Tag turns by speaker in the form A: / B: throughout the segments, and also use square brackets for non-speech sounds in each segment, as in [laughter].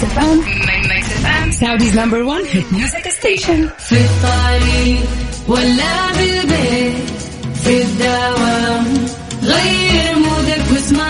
A: Mix FM Mix FM Saudi's number 1 hit music station
B: في الطريق ولا بالبيت في الدوام غير مودك واسمعنا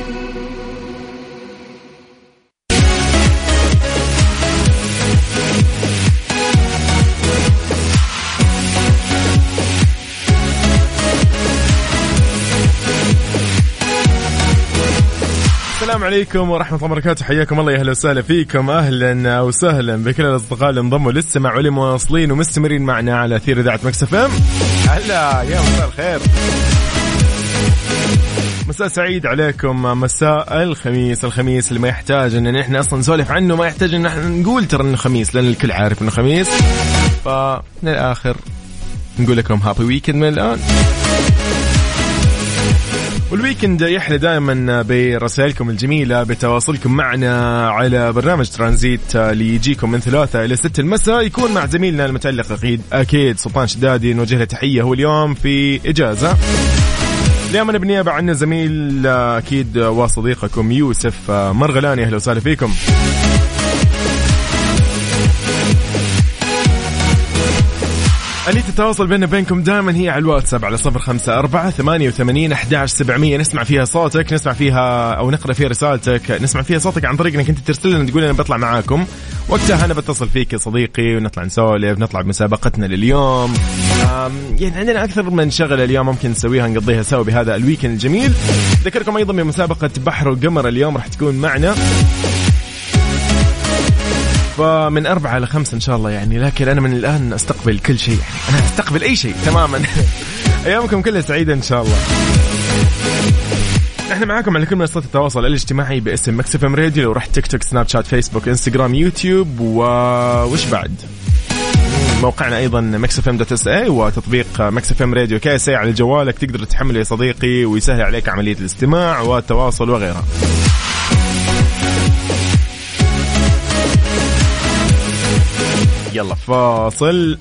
C: السلام عليكم ورحمة الله وبركاته. حياكم الله يا أهلا وسهلا فيكم. أهلا وسهلا بكل الأصدقاء اللي انضموا للسمع واللي ومستمرين معنا على أثير إذاعة Mix FM. هلا يا مساء الخير. مساء سعيد عليكم. مساء الخميس. الخميس اللي ما يحتاج إن إحنا أصلا نسولف عنه ما يحتاج إن إحنا نقول ترى إنه خميس لأن الكل عارف إنه خميس. فمن الآخر نقول لكم happy weekend من الآن. والويكند يحلى دائما برسائلكم الجميلة بتواصلكم معنا على برنامج ترانزيت اللي يجيكم من ثلاثة إلى ستة المساء يكون مع زميلنا المتألق أكيد أكيد سلطان شدادي نوجه له تحية هو اليوم في إجازة. اليوم أنا بالنيابة عن زميل أكيد وصديقكم يوسف مرغلاني أهلا وسهلا فيكم. اللي تتواصل بيننا وبينكم دائما هي على الواتساب على صفر خمسة أربعة ثمانية وثمانين أحداش سبعمية. نسمع فيها صوتك نسمع فيها أو نقرأ فيها رسالتك. نسمع فيها صوتك عن طريق أنك أنت ترسل لنا تقول أنا بطلع معاكم. وقتها أنا بتصل فيك يا صديقي ونطلع نسولف نطلع بمسابقتنا لليوم. يعني عندنا أكثر من شغلة اليوم ممكن نسويها نقضيها سوا بهذا الويكند الجميل. ذكركم أيضا بمسابقة بحر وقمر اليوم راح تكون معنا. فمن أربعة إلى خمسة إن شاء الله يعني لكن أنا من الآن أستقبل كل شيء. أنا أستقبل أي شيء تماما. [laughs] أيامكم كلها سعيدة إن شاء الله. إحنا معاكم على كل منصات التواصل الاجتماعي باسم Mix FM Radio لو رحت تيك توك سناب شات فيسبوك إنستغرام يوتيوب و وش بعد؟ موقعنا أيضا Mix FM dot SA وتطبيق Mix FM Radio KSA على جوالك. تقدر تحمله يا صديقي ويسهل عليك عملية الاستماع والتواصل وغيرها. يلا فاصل.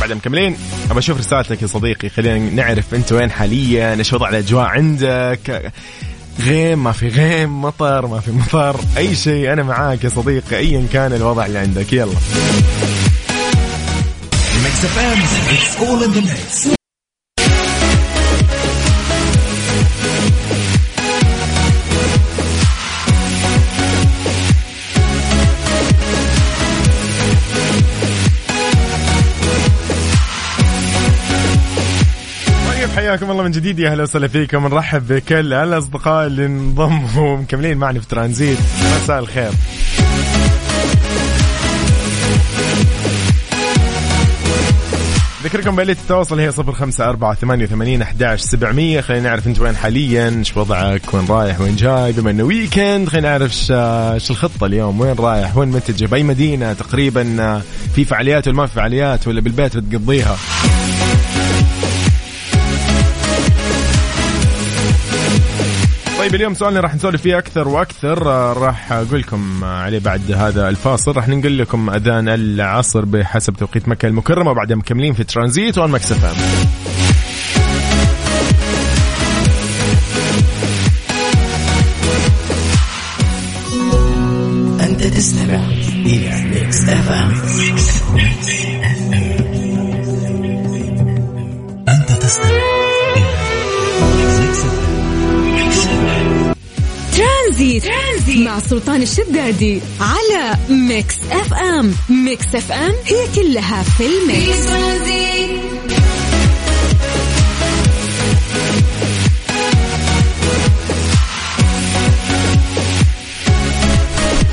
C: بعد مكملين. ابى أشوف رسالتك يا صديقي. خلينا نعرف أنت وين حاليا. إيش وضع الأجواء عندك؟ غيم ما في غيم. مطر ما في مطر. أي شيء أنا معاك يا صديقي. ايا كان الوضع اللي عندك. يلا. حياكم الله من جديد. يا أهلا وسهلا فيكم. نرحب بكل الأصدقاء اللي انضموا ومكملين معنا في ترانزيت. مساء الخير. ذكركم بآلية التواصل هي صفر خمسة أربعة ثمانية وثمانين أحداش سبعمية. خلينا نعرف أنت وين حاليا إيش وضعك وين رايح وين جاي بما أنه ويكند خلينا نعرف إيش الخطة اليوم وين رايح وين متجه. بأي مدينة تقريبا آه، في فعاليات ولا ما في فعاليات ولا بالبيت بتقضيها؟ طيب اليوم سؤالنا راح نسولف فيه أكثر وأكثر. آه، راح أقول لكم عليه بعد هذا الفاصل راح ننقل لكم أذان العصر بحسب توقيت مكة المكرمة وبعدها مكملين في ترانزيت on Mix FM.
D: أنت تستمع إلى Mix FM. أنت تستمع
A: ترانزيت. مع سلطان الشدادي على Mix FM. ميكس اف ام هي كلها في الميكس.
B: ترانزيت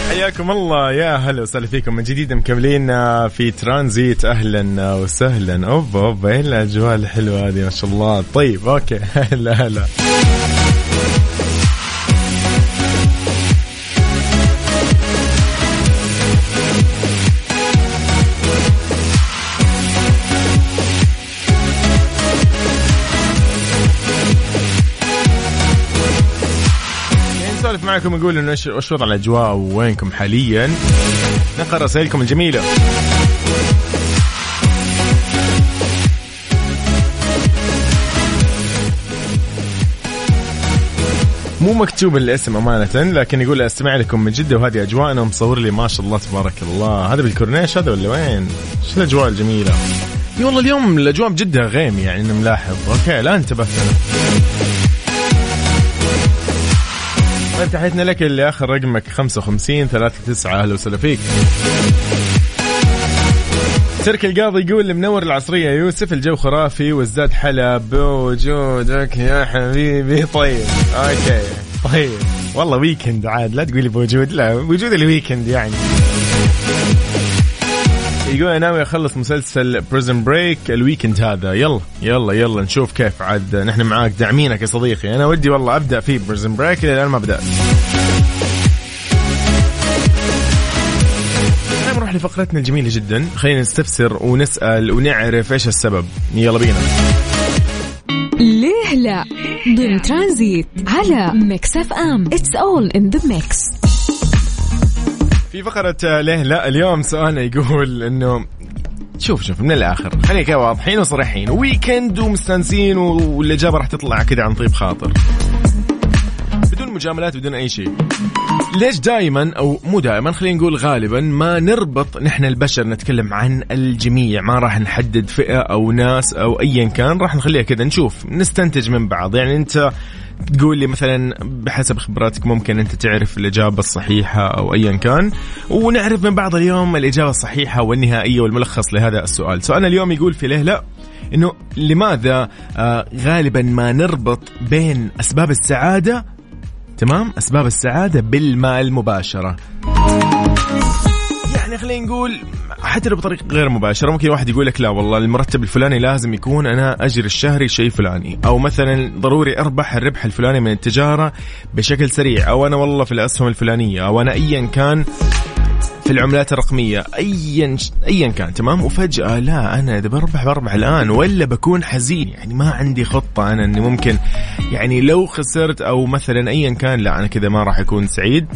C: حياكم الله يا هلا وسهلا فيكم من جديد مكملين في ترانزيت. أهلا وسهلا. أوب أوب إيه الأجواء الحلوة هذه؟ ما شاء الله. طيب أوكي. [laughs] هلا هلا. معكم نقول إنه إيش وضع الأجواء ووينكم حاليا؟ نقرأ رسائلكم الجميلة. مو مكتوب الاسم أمانة لكن يقول أستمع لكم من جدة وهذه أجواءنا مصور لي ما شاء الله تبارك الله. هذا بالكورنيش هذا ولا وين؟ إيش الأجواء الجميلة؟ إي والله اليوم الأجواء بجدة غيم يعني أنا ملاحظ. okay لا انتبهت أنا طيب تحياتنا لك اللي آخر رقمك 55 39 أهلا وسهلا فيك. ترك القاضي يقول منور العصرية يوسف الجو خرافي وازداد حلا بوجودك يا حبيبي. طيب okay طيب. والله weekend عاد لا تقولي بوجود لا وجود ال weekend يعني. يقول أنا ناوي أخلص مسلسل Prison Break ال weekend هذا. يلا يلا يلا نشوف كيف عاد نحن معاك داعمينك يا صديقي. أنا ودي والله أبدأ في Prison Break إلى الآن ما بدأت. طيب نروح لفقرتنا الجميلة جدا. خلينا نستفسر ونسأل ونعرف إيش السبب. يلا بينا.
A: ليه لا؟ ضمن ترانزيت على Mix FM. It's all in the mix
C: في فقرة ليه لا اليوم سؤالنا يقول إنه شوف شوف من الآخر خلينا واضحين وصريحين. weekend ومستانسين والإجابة راح تطلع كذا عن طيب خاطر. بدون مجاملات بدون أي شيء. ليش دائما أو مو دائما خلينا نقول غالبا ما نربط نحن البشر نتكلم عن الجميع ما راح نحدد فئة أو ناس أو ايا كان راح نخليها كذا نشوف نستنتج من بعض. يعني أنت تقول لي مثلا بحسب خبراتك ممكن أنت تعرف الإجابة الصحيحة أو ايا كان ونعرف من بعض اليوم الإجابة الصحيحة والنهائية والملخص لهذا السؤال. سؤالنا اليوم يقول في ليه لا إنه لماذا آه غالبا ما نربط بين أسباب السعادة تمام؟ أسباب السعادة بالمال مباشرة. يعني خلينا نقول حتى لو بطريقة غير مباشرة ممكن واحد يقول لك لا والله المرتب الفلاني لازم يكون أنا أجري الشهري شيء فلاني. أو مثلا ضروري أربح الربح الفلاني من التجارة بشكل سريع أو أنا والله في الأسهم الفلانية أو أنا ايا كان في العملات الرقمية أيا أيا كان تمام؟ وفجأة لا أنا إذا بربح بربح الآن ولا بكون حزين يعني ما عندي خطة أنا إني ممكن يعني لو خسرت أو مثلا أيا كان لا أنا كذا ما راح أكون سعيد.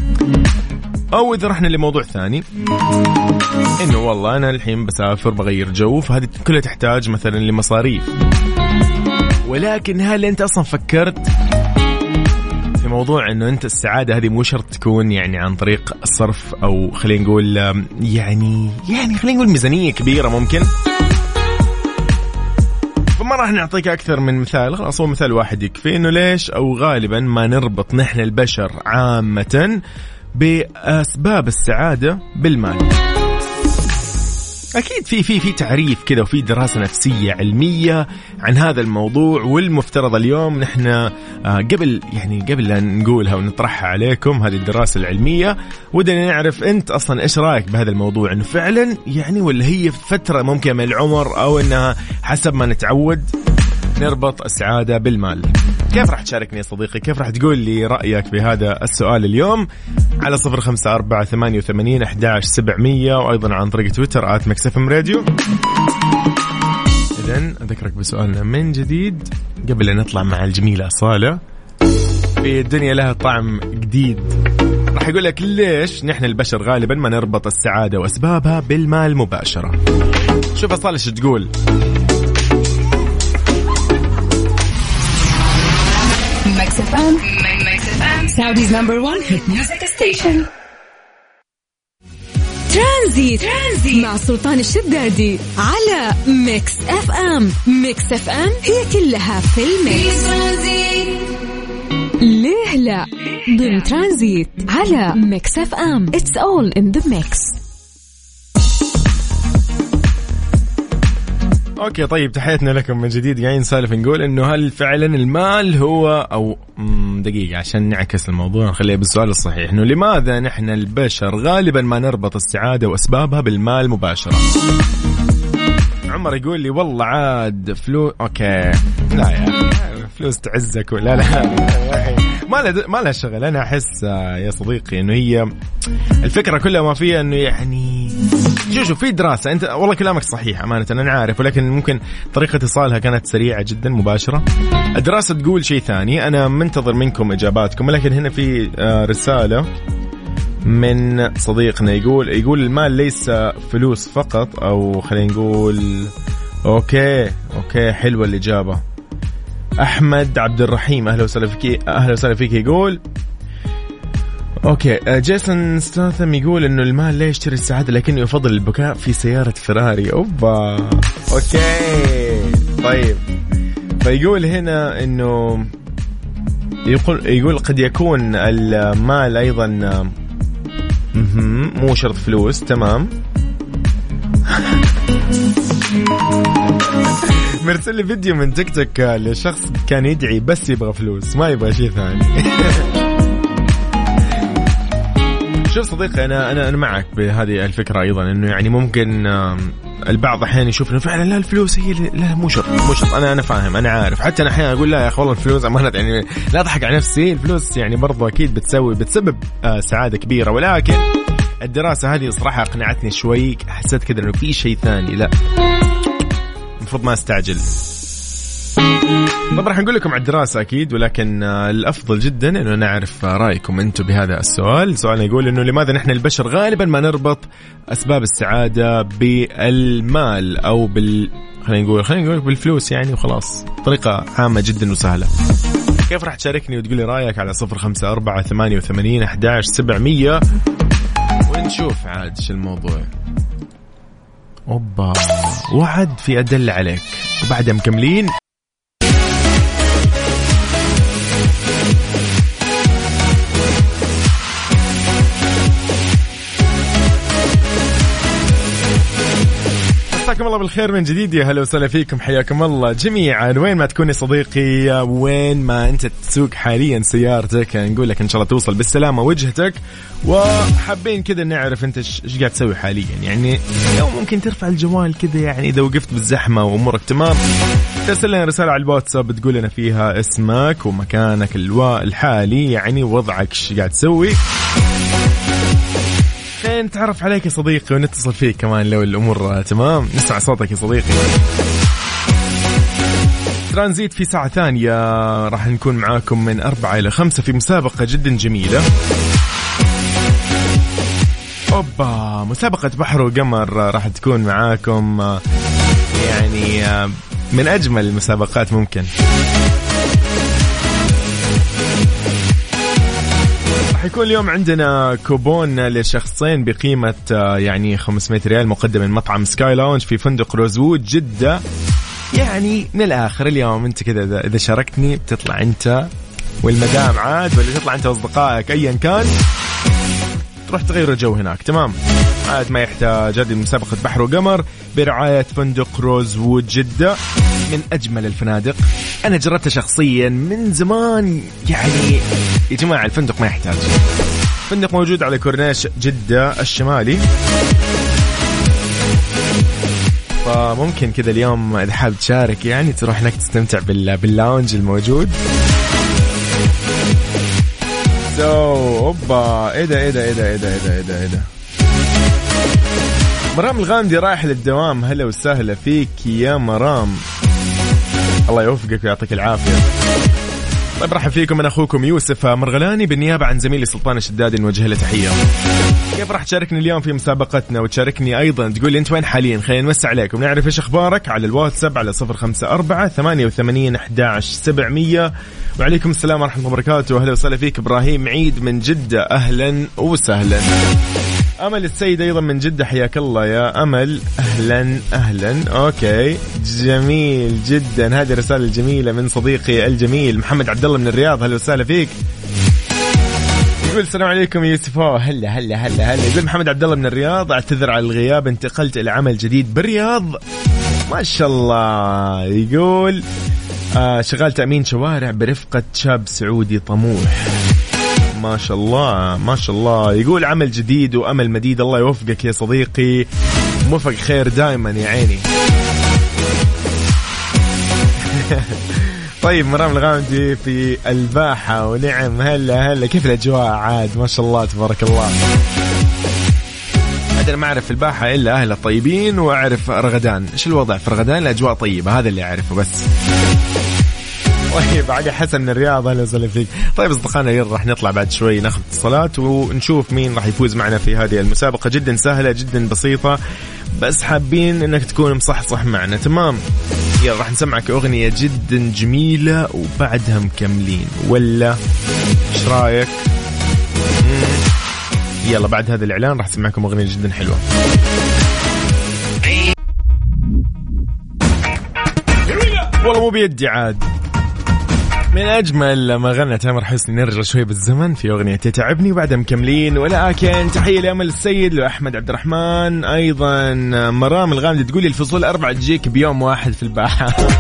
C: أو إذا رحنا لموضوع ثاني إنه والله أنا الحين بسافر بغير جو فهذه كلها تحتاج مثلا لمصاريف. ولكن هل أنت أصلا فكرت موضوع إنه أنت السعادة هذه مو شرط تكون يعني عن طريق الصرف أو خلينا نقول يعني يعني خلينا نقول ميزانية كبيرة ممكن. فما راح نعطيك أكثر من مثال خلاص هو مثال واحد يكفي إنه ليش أو غالبا ما نربط نحن البشر عامة بأسباب السعادة بالمال. أكيد في في في تعريف كذا وفي دراسة نفسية علمية عن هذا الموضوع والمفترض اليوم نحن آه، قبل يعني قبل لا نقولها ونطرحها عليكم هذه الدراسة العلمية ودنا نعرف أنت أصلا إيش رأيك بهذا الموضوع؟ إنه فعلا يعني ولا هي فترة ممكن من العمر أو إنها حسب ما نتعود؟ نربط السعادة بالمال؟ كيف راح تشاركني يا صديقي؟ كيف راح تقول لي رأيك بهذا السؤال اليوم؟ على صفر خمسة أربعة ثمانية وثمانين أحداش سبعمية وأيضا عن طريق تويتر آت مكسفم راديو. إذا أذكرك بسؤالنا من جديد قبل أن نطلع مع الجميلة أصالة في الدنيا لها طعم جديد. راح يقول لك ليش نحن البشر غالبا ما نربط السعادة وأسبابها بالمال مباشرة؟ شوف أصالة إيش تقول.
A: Mix FM Mix FM Saudi's number 1 hit music station ترانزيت. ترانزيت. مع سلطان الشدادي على Mix FM Mix FM هي كلها في ال
B: mix.
A: ليه لا؟ ضمن ترانزيت على Mix FM it's all in the mix
C: Okay طيب تحياتنا لكم من جديد. قاعدين نسالف نقول إنه هل فعلا المال هو أو مم، دقيقة عشان نعكس الموضوع نخليه بالسؤال الصحيح. إنه لماذا نحن البشر غالبا ما نربط السعادة وأسبابها بالمال مباشرة؟ عمر يقول لي والله عاد فلو okay. لا يا فلوس تعزك ولا لا. [laughs] ما لها ما لها شغل. أنا أحس آه، يا صديقي إنه هي الفكرة كلها ما فيها إنه يعني شوف شوف في دراسة. أنت والله كلامك صحيح أمانة أنا عارف ولكن ممكن طريقة إيصالها كانت سريعة جدا مباشرة. الدراسة تقول شيء ثاني. أنا منتظر منكم إجاباتكم ولكن هنا في آه، رسالة من صديقنا يقول يقول المال ليس فلوس فقط أو خلينا نقول okay okay حلوة الإجابة. أحمد عبد الرحيم أهلا وسهلا فيك أهلا وسهلا فيك يقول. Okay آه، جيسون ستاثم يقول إنه المال لا يشتري السعادة لكنه يفضل البكاء في سيارة فراري. أوبا. Okay. طيب. فيقول هنا إنه يقول يقول قد يكون المال أيضا مو شرط فلوس تمام. [laughs] مرسل لي فيديو من تيك توك لشخص كان يدعي بس يبغى فلوس ما يبغى شيء ثاني. [laughs] شوف صديقي أنا أنا أنا معك بهذه الفكرة أيضا إنه يعني ممكن البعض أحيانا يشوف إنه فعلا لا الفلوس هي لا مو شرط مو شرط. أنا أنا فاهم أنا عارف. حتى أنا أحيانا أقول لا يا أخي والله الفلوس أمانة يعني لا أضحك على نفسي الفلوس يعني برضو أكيد بتسوي بتسبب آه، سعادة كبيرة. ولكن الدراسة هذه صراحة أقنعتني شوي حسيت كذا إنه في شيء ثاني لا. المفروض ما استعجل. طبعا راح نقول لكم على الدراسة أكيد ولكن آه، الأفضل جدا أنه نعرف آه، رأيكم أنتم بهذا السؤال. سؤالنا يقول أنه لماذا نحن البشر غالبا ما نربط أسباب السعادة بالمال أو بال خلينا نقول خلينا نقول بالفلوس يعني وخلاص. طريقة عامة جدا وسهلة. كيف راح تشاركني وتقول لي رأيك على صفر خمسة أربعة ثمانية وثمانين أحداش سبعمية؟ ونشوف عاد شو الموضوع. أوبا. وعد في أدل عليك. وبعدها مكملين. مساكم الله بالخير من جديد. يا هلا وسهلا فيكم. حياكم الله. جميعا وين ما تكون يا صديقي وين ما انت تسوق حاليا سيارتك نقول لك إن شاء الله توصل بالسلامة وجهتك. وحابين كذا نعرف أنت إيش قاعد تسوي حاليا. يعني لو ممكن ترفع الجوال كذا يعني إذا وقفت بالزحمة وأمورك تمام ترسل لنا رسالة على الواتساب تقول لنا فيها اسمك ومكانك الحالي يعني وضعك إيش قاعد تسوي. نتعرف عليك يا صديقي ونتصل فيك كمان لو الأمور تمام؟ نسمع صوتك يا صديقي. ترانزيت في ساعة ثانية راح نكون معاكم من أربعة إلى خمسة في مسابقة جدا جميلة. أوبا مسابقة بحر وقمر راح تكون معاكم يعني من أجمل المسابقات ممكن. راح يكون اليوم عندنا كوبون لشخصين بقيمة آه، يعني 500 ريال مقدم من مطعم Sky Lounge في فندق Rosewood جدة. يعني من الآخر اليوم أنت كذا إذا شاركتني بتطلع أنت والمدام عاد ولا تطلع أنت وأصدقائك أيا كان. تروح تغير الجو هناك تمام؟ عاد ما يحتاج هذه مسابقة بحر وقمر برعاية فندق روزوود جدة. من أجمل الفنادق. أنا جربتها شخصيا من زمان يعني يا جماعة الفندق ما يحتاج. فندق موجود على كورنيش جدة الشمالي. فممكن كذا اليوم إذا حاب تشارك يعني تروح هناك تستمتع بال- بال lounge الموجود. So أوبا إيه ده إيه ده إيه ده إيه ده إيه ده إيه ده, إيه ده. مرام الغامدي رايح للدوام. هلا وسهلا فيك يا مرام. الله يوفقك ويعطيك العافية. طيب رحب فيكم من أخوكم يوسف مرغلاني بالنيابة عن زميلي سلطان الشدادي نوجه له تحية. كيف راح تشاركني اليوم في مسابقتنا؟ وتشاركني أيضا تقول لي أنت وين حاليا؟ خلينا نوسع عليك ونعرف إيش أخبارك؟ على الواتساب على 054 88 11 700 وعليكم السلام ورحمة الله وبركاته. أهلا وسهلا فيك إبراهيم عيد من جدة. أهلا وسهلا. أمل السيد أيضا من جدة حياك الله يا أمل. أهلا أهلا. أوكي. جميل جدا. هذه الرسالة الجميلة من صديقي الجميل محمد عبد الله من الرياض. أهلا وسهلا فيك. يقول السلام عليكم يوسف. هلا هلا هلا هلا. يقول محمد عبد الله من الرياض أعتذر على الغياب انتقلت إلى عمل جديد بالرياض. ما شاء الله. يقول آه شغال تامين شوارع برفقة شاب سعودي طموح. ما شاء الله ما شاء الله. يقول عمل جديد وأمل مديد الله يوفقك يا صديقي. موفق خير دائما يا عيني. [laughs] طيب مرام الغامدي في الباحة ونعم هلا هلا. كيف الأجواء عاد؟ ما شاء الله تبارك الله. عاد أنا ما أعرف في الباحة إلا اهلها الطيبين وأعرف رغدان، إيش الوضع في رغدان؟ الأجواء طيبة هذا اللي أعرفه بس. طيب علي حسن من الرياض أهلا وسهلا فيك. طيب أصدقائنا يلا راح نطلع بعد شوي ناخذ اتصالات ونشوف مين راح يفوز معنا في هذه المسابقة. جدا سهلة جدا بسيطة بس حابين إنك تكون مصحصح معنا. تمام. يلا راح نسمعك أغنية جدا جميلة وبعدها مكملين. ولا؟ إيش رأيك؟ يلا بعد هذا الإعلان راح اسمعكم أغنية جدا حلوة. والله مو بيدي عاد. من أجمل ما غنى تامر حسني نرجع شوي بالزمن في أغنية تتعبني وبعدها مكملين. ولكن تحية لأمل السيد لأحمد عبد الرحمن. أيضا مرام الغامدي تقول الفصول اربعه تجيك بيوم واحد في الباحه [laughs]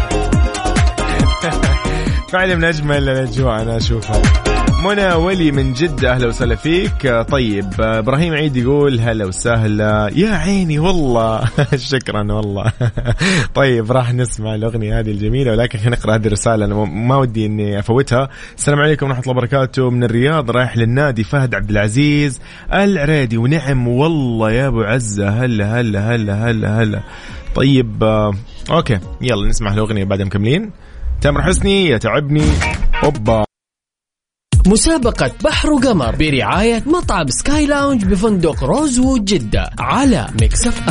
C: فعلا من أجمل الأجواء أنا أشوفها. منى ولي من جدة أهلا وسهلا فيك. طيب إبراهيم عيد يقول هلا وسهلا. يا عيني والله. [laughs] شكرا والله. [laughs] طيب راح نسمع الأغنية هذه الجميلة ولكن خلينا نقرأ هذه الرسالة. أنا ما ودي إني أفوتها. السلام عليكم ورحمة الله وبركاته. من الرياض رايح للنادي فهد عبد العزيز. العريدي ونعم والله يا أبو عزة. هلا هلا هلا هلا هلا. طيب آه، okay. يلا نسمع الأغنية بعد مكملين. تامر حسني يتعبني أوبا.
E: مسابقة بحر وقمر برعاية مطعم Sky Lounge بفندق Rosewood جدة على Mix
C: F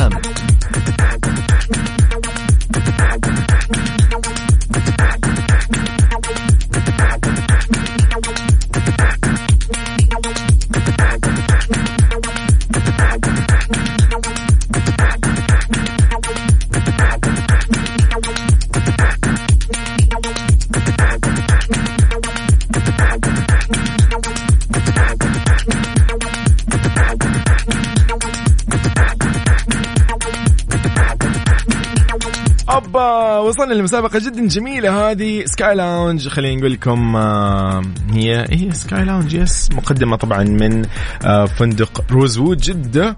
C: وصلنا لمسابقة جدا جميلة هذه. Sky Lounge خلينا نقول لكم آه، هي هي Sky Lounge yes. مقدمة طبعا من آه، فندق روزوود مم،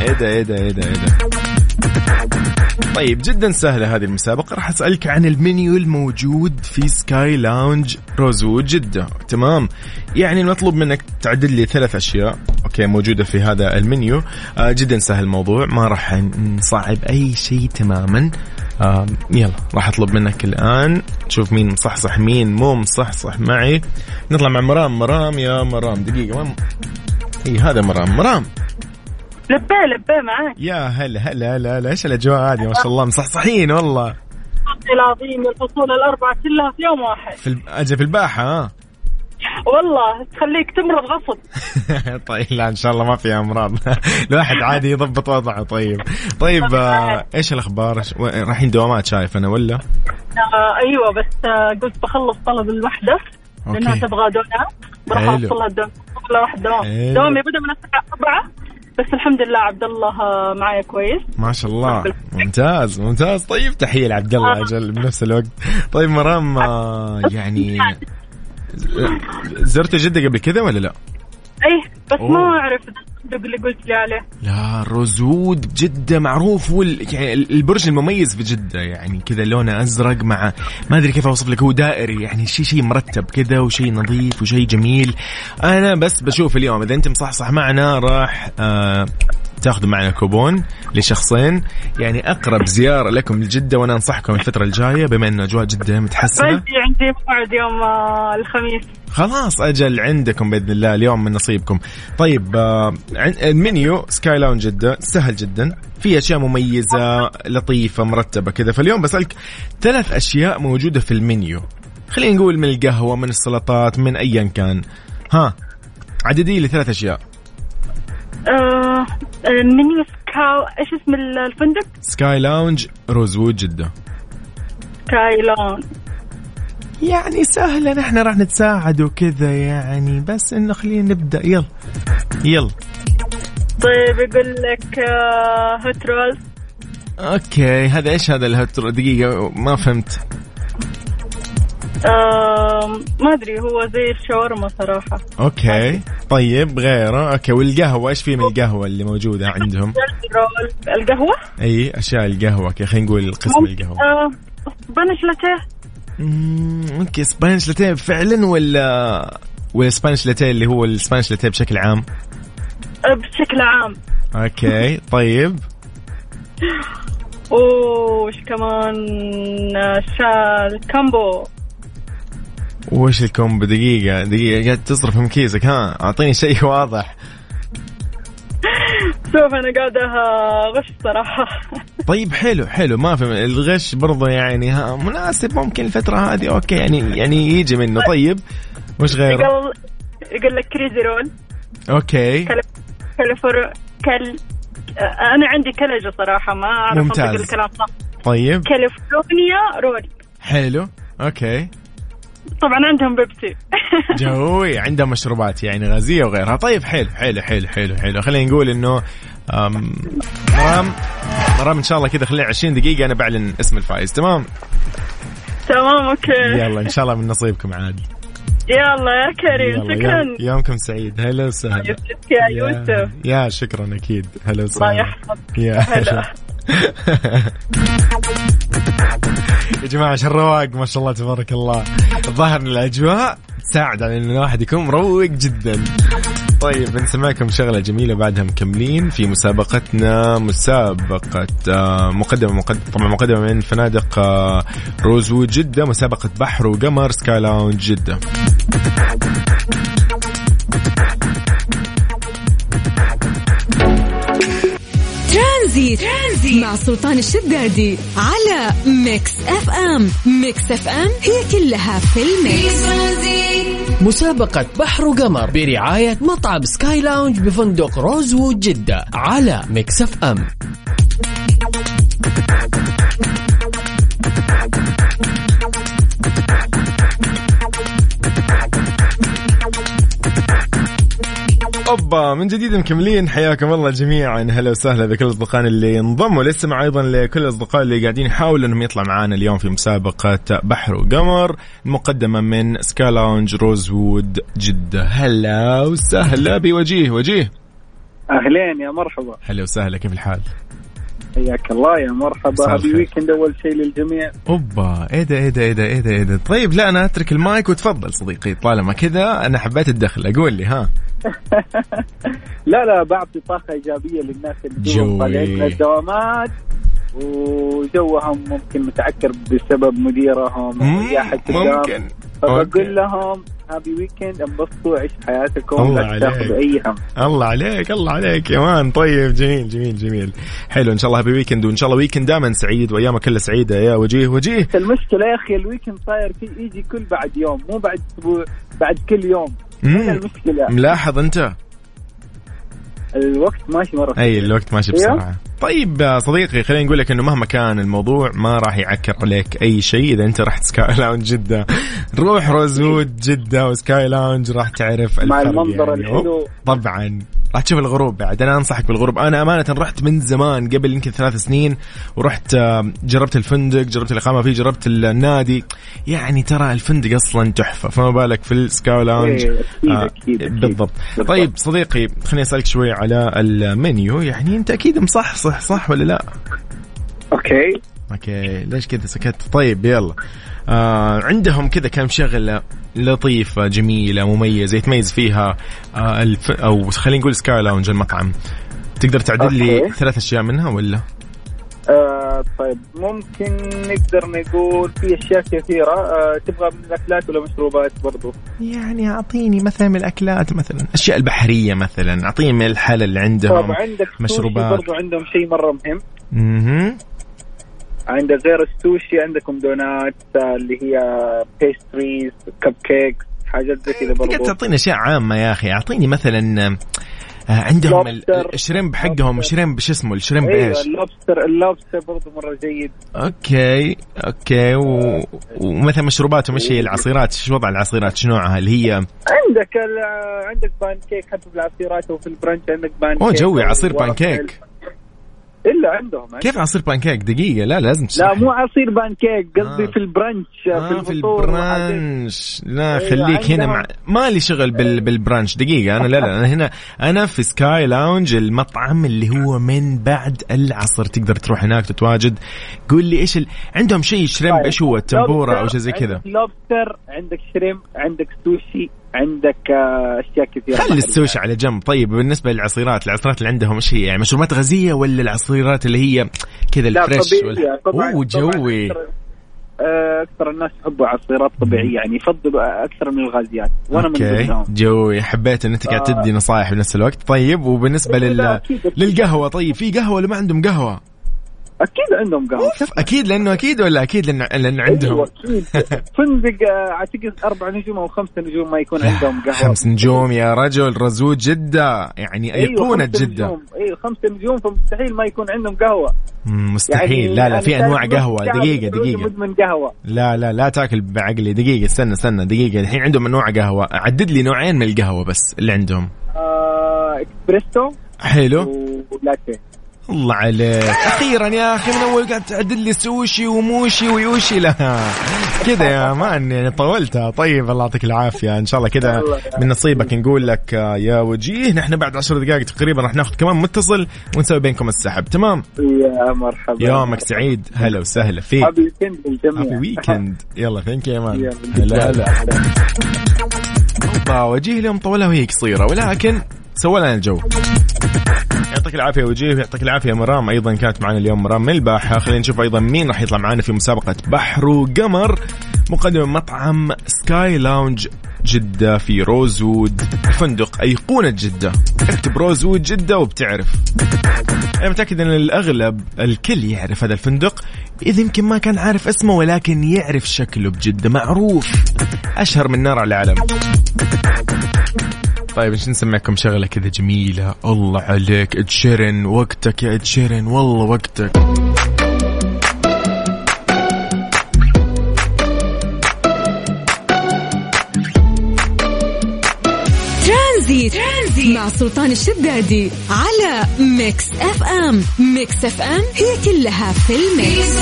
C: إيه ده إيه ده إيه ده إيه ده. طيب جدا سهلة هذه المسابقة. راح أسألك عن المنيو الموجود في Sky Lounge روزوود جدة. تمام. يعني المطلوب منك تعدد لي ثلاث أشياء. okay موجودة في هذا المنيو. آه جدا سهل الموضوع. ما راح نصعب أي شيء تماما. يلا راح أطلب منك الآن. نشوف مين مصحصح مين مو مصحصح معي. نطلع مع مرام. مرام يا مرام. دقيقة ما إي هذا مرام. مرام.
F: لبيه لبيه معاك.
C: يا هلا هلا هلا هلا. إيش الأجواء هذه؟ ما شاء الله مصحصحين والله.
F: العظيم الفصول الأربعة كلها في يوم واحد.
C: في الب... أجل في الباحة ها؟
F: والله تخليك تمرض غصب. [laughs]
C: طيب لا إن شاء الله ما في أمراض. [laughs] الواحد عادي يضبط وضعه طيب. طيب آه، إيش الأخبار؟ رايحين دوامات شايف أنا ولا؟
F: آه أيوة بس آه قلت بخلص طلب الوحدة لأنها
C: أوكي.
F: تبغى دوام بروح
C: حلو.
F: أوصلها الدوام والله واحد دوام
C: حلو.
F: دوامي بدأ من الساعة 4 بس الحمد لله عبد الله آه، معايا كويس.
C: ما شاء الله. ممتاز ممتاز. طيب تحية لعبد الله أجل بنفس الوقت. طيب مرام آه، [laughs] يعني زرت جدة قبل كذا ولا لا؟
F: إيه بس
C: أوه.
F: ما أعرف الفندق اللي قلت لي عليه
C: لا روزود جدة معروف وال... يعني البرج المميز في جدة يعني كذا لونه أزرق مع ما أدري كيف أوصف لك هو دائري يعني شيء شيء مرتب كذا وشيء نظيف وشيء جميل. أنا بس بشوف اليوم إذا أنت مصحصح معنا راح آه تاخذوا معنا كوبون لشخصين. يعني أقرب زيارة لكم لجدة وأنا أنصحكم الفترة الجاية بما انه أجواء جدة متحسنة.
F: عندي عندي موعد يوم آه، الخميس.
C: خلاص أجل عندكم بإذن الله اليوم من نصيبكم. طيب آه المنيو سكاي لاون جده سهل جدا، في أشياء مميزة لطيفة مرتبة كذا، فاليوم بسألك ثلاث أشياء موجودة في المنيو. خلينا نقول من القهوة، من السلطات، من ايا كان. ها عددي لي ثلاث أشياء.
F: آه المنيو سكاو إيش اسم الفندق؟
C: سكاي لاونج روزوود جدة.
F: كايلون
C: يعني سهلة نحن راح نتساعد وكذا يعني. بس إنه خلينا نبدأ. يلا يلا.
F: طيب يقول لك آه هوت رولز
C: أوكي هذا إيش هذا الهتر دقيقة ما فهمت.
F: آه ما أدري هو زي الشاورما صراحة.
C: أوكي طيب غيره. أوكي والقهوة إيش في من القهوة اللي موجودة عندهم؟
F: رول القهوة؟
C: إي أشياء القهوة كي خلينا نقول قسم القهوة.
F: آه بنش لاتيه.
C: أوكي سبانيش لاتيه فعلا ولا ولا سبانيش لاتيه اللي هو السبانيش لاتيه بشكل عام؟
F: بشكل عام.
C: أوكي [laughs] طيب.
F: وش كمان؟ الكامبو
C: وش الكومبو؟ دقيقة دقيقة قاعد تصرف من كيسك ها أعطيني شيء واضح.
F: شوف أنا قاعدة غش صراحة. [laughs]
C: طيب حلو حلو. ما في الغش برضه يعني ها مناسب ممكن الفترة هذه. أوكي يعني يعني يجي منه. طيب وش غيره؟
F: يقول يقول لك كريزي رول
C: أوكي
F: كاليفور كال أنا عندي كلجة صراحة ما أعرف
C: ممتاز.
F: الكلام صح.
C: طيب.
F: كاليفورنيا رول
C: حلو. أوكي.
F: طبعا عندهم بيبسي [laughs]
C: جوي عندها مشروبات يعني غازية وغيرها. طيب حلو حلو حلو حلو حلو خلينا نقول إنه مرام مرام إن شاء الله كذا خلينا 20 دقيقة أنا بعلن اسم الفائز. تمام؟
F: تمام أوكي.
C: يلا إن شاء الله من نصيبكم عاد.
F: يلا يا كريم
C: يلا
F: شكرا.
C: يوم- يومكم سعيد. هلا وسهلا.
F: يا يوسف.
C: يا شكرا أكيد. هلا
F: الله
C: وسهلا.
F: يحفظك.
C: يا
F: هلا. [laughs]
C: يا جماعة إيش الرواق ما شاء الله تبارك الله. الظاهر الأجواء تساعد على إن الواحد يكون مروق جدا. طيب بنسمعكم شغلة جميلة بعدها مكملين في مسابقتنا. مسابقة آه، مقدمة مقدمة طبعا مقدمة من فنادق آه، روزوود جدة مسابقة بحر وقمر Sky Lounge جدة.
A: ترانزيت. ترانزيت. مع سلطان الشدادي على Mix FM. Mix FM هي كلها في ال
B: mix.
E: مسابقة بحر وقمر برعاية مطعم Sky Lounge بفندق روزوود جدة على Mix FM.
C: أوبا من جديد مكملين. حياكم الله جميعا. هلا وسهلا بكل أصدقائنا اللي انضموا. لسه أيضا لكل الأصدقاء اللي قاعدين يحاولوا إنهم يطلع معانا اليوم في مسابقة بحر وقمر المقدمه من Sky Lounge روزوود جدة. هلا وسهلا بوجيه. وجيه.
G: أهلين يا مرحبا.
C: هلا وسهلا. كيف الحال؟
G: حياك الله يا مرحبا.
C: happy.
G: weekend أول شيء للجميع.
C: أوبا. إيه ده إيه ده إيه ده إيه ده ده. طيب لا أنا أترك المايك وتفضل صديقي. طالما كذا أنا حبيت أتدخل أقول لي ها. [laughs]
G: لا لا بعطي طاقه إيجابية للناس اللي. دوبهم طالعين من الدوامات وجوهم ممكن متعكر بسبب مديرهم
C: ممكن.
G: فبقول لهم happy weekend انبسطوا عيشوا حياتكم.
C: الله
G: لا
C: عليك.
G: تاخذوا أي هم.
C: الله عليك الله عليك يا man طيب جميل جميل جميل. حلو إن شاء الله happy weekend وإن شاء الله weekend دائما سعيد وأيامك كلها سعيدة. يا وجيه وجيه.
G: المشكلة يا أخي ال weekend صاير يجي كل بعد يوم مو بعد أسبوع بعد كل يوم. المشكلة.
C: ملاحظ أنت؟
G: الوقت ماشي مرة
C: أي الوقت ماشي
G: أيوه.
C: بسرعة. طيب صديقي خلينا نقول لك إنه مهما كان الموضوع ما راح يعكر عليك أي شيء إذا أنت رحت Sky Lounge جدة. روح روزوود جدة و Sky Lounge راح تعرف
G: معنى
C: الفرق
G: المنظر
C: يعني.
G: الحلو.
C: طبعا. راح تشوف الغروب بعد. أنا أنصحك بالغروب. أنا أمانة رحت من زمان قبل يمكن ثلاث سنين ورحت جربت الفندق جربت الإقامة فيه جربت النادي. يعني ترى الفندق أصلا تحفة فما بالك في ال Sky Lounge
G: إيه، أكيد،
C: آه،
G: أكيد، أكيد.
C: بالضبط.
G: بالضبط.
C: طيب صديقي خليني أسألك شوي على المنيو. يعني أنت أكيد مصحصح صح ولا لا؟
G: okay.
C: okay ليش كذا سكت؟ طيب يلا. آه عندهم كذا كم شغلة لطيفة جميلة مميزة يتميز فيها آه الف أو خلينا نقول سكاي لاونج المطعم تقدر تعدد لي. ثلاث أشياء منها ولا؟
G: آه طيب ممكن نقدر نقول في أشياء كثيرة آه تبغى من الاكلات ولا مشروبات برضو
C: يعني أعطيني مثلا من الأكلات مثلا الاشياء البحرية مثلا أعطيني من الحلا اللي عندهم
G: طب عندك.
C: مشروبات
G: برضو عندهم شيء مرة مهم
C: أها
G: عندك غير السوشي عندكم دونات آه اللي هي pastries cupcakes حاجات زي كذا برضو.
C: تعطيني أشياء عامة يا أخي. أعطيني مثلا آه، عندهم. الشريمب حقهم. شريمب شو اسمه الشريمب
G: أيوه
C: إيش؟
G: اللوبستر اللوبستر برضو مرة جيد.
C: أوكي أوكي و... ومثلا مشروباتهم إيش هي؟ العصيرات شو وضع العصيرات؟ شو نوعها؟ اللي هي
G: عندك ال- عندك بان كيك حتى في العصيرات وفي البرنش عندك بان
C: أوه
G: كيك
C: جوي عصير
G: وورق
C: بانكيك
G: إلا عندهم
C: كيف عصير بانكيك؟ دقيقة لا لازم
G: لا
C: تشرح
G: مو عصير بانكيك قصدي
C: آه.
G: في البرانش
C: آه
G: في. ال
C: brunch. لا
G: إيه،
C: خليك هنا مع
G: عندهم-
C: ما لي شغل بال... بال brunch. دقيقة أنا لا لا أنا هنا أنا في Sky Lounge المطعم اللي هو من بعد العصر. تقدر تروح هناك تتواجد. قول لي إيش ال... عندهم شيء shrimp؟ إيش هو؟ التمبورا أو شيء زي كذا؟
G: لوبستر عندك shrimp عندك سوشي. عندك أشياء كثيرة.
C: خلي السوشي على جنب. طيب بالنسبة للعصيرات العصيرات اللي عندهم إيش هي؟ يعني مشروبات غازية ولا العصيرات اللي هي كذا ال
G: fresh طبعا
C: أوه
G: طبعاً
C: جوي.
G: أكثر- آه، أكثر الناس يحبوا عصيرات طبيعية يعني يفضلوا أكثر من الغازيات. وأنا من
C: okay.
G: ضمنهم
C: جوي. حبيت إن أنت قاعد
G: آه.
C: تدي نصائح بنفس الوقت. طيب
G: وبالنسبة
C: لل. للقهوة طيب في قهوة ولا ما عندهم قهوة؟
G: أكيد عندهم
C: قهوة. أكيد لأنه أكيد ولا أكيد؟ لأن لأن عندهم.
G: أيوة، أكيد. [laughs] فندق آه، أعتقد أربع نجوم أو خمسة نجوم ما يكون عندهم قهوة.
C: خمس نجوم يا رجل Rosewood جدة. يعني
G: أيوة، خمسة
C: جدة.
G: نجوم. أيوه خمسة نجوم فمستحيل ما يكون عندهم
C: قهوة. مستحيل.
G: يعني
C: لا لا في قهوة.
G: شعب
C: دقيقة
G: سعودي
C: دقيقة.
G: مدمن قهوة.
C: لا لا لا تاكل بعقلي. دقيقة استنى استنى دقيقة. الحين عندهم أنواع قهوة. عدد لي نوعين من القهوة بس اللي عندهم.
G: آه اكسبريسو
C: حلو.
G: ولاتيه
C: الله عليك. أخيرا يا أخي من أول قاعد تعدد لي سوشي وموشي ويوشي لا كذا يا man يعني طولتها. طيب الله يعطيك العافية. إن شاء الله كذا من نصيبك نقول لك يا وجيه نحن بعد عشر دقائق تقريبا راح ناخذ كمان متصل ونسوي بينكم السحب. تمام؟
G: يا مرحبا.
C: يومك سعيد. هلا وسهلا فيك.
G: happy weekend للجميع.
C: happy weekend يلا thank you
G: man.
C: هلا هلا. وجيه اليوم طولها وهي قصيره ولكن سوى لنا الجو. يعطيك العافية وجيه ويعطيك العافية مرام. أيضا كانت معنا اليوم مرام من الباحة. خلينا نشوف أيضا مين راح يطلع معنا في مسابقة بحر وقمر مقدمه من مطعم Sky Lounge جدة في Rosewood فندق أيقونة جدة. اكتب Rosewood جدة وبتعرف. أنا متأكد أن الأغلب الكل يعرف هذا الفندق. إذا يمكن ما كان عارف اسمه ولكن يعرف شكله بجدة معروف. أشهر من نار على العلم. طيب إيش نسمعكم شغلة كذا جميلة؟ الله عليك Ed Sheeran وقتك يا Ed Sheeran والله وقتك.
A: ترانزيت. ترانزيت مع سلطان الشدادي على Mix FM. Mix FM هي كلها في ال mix.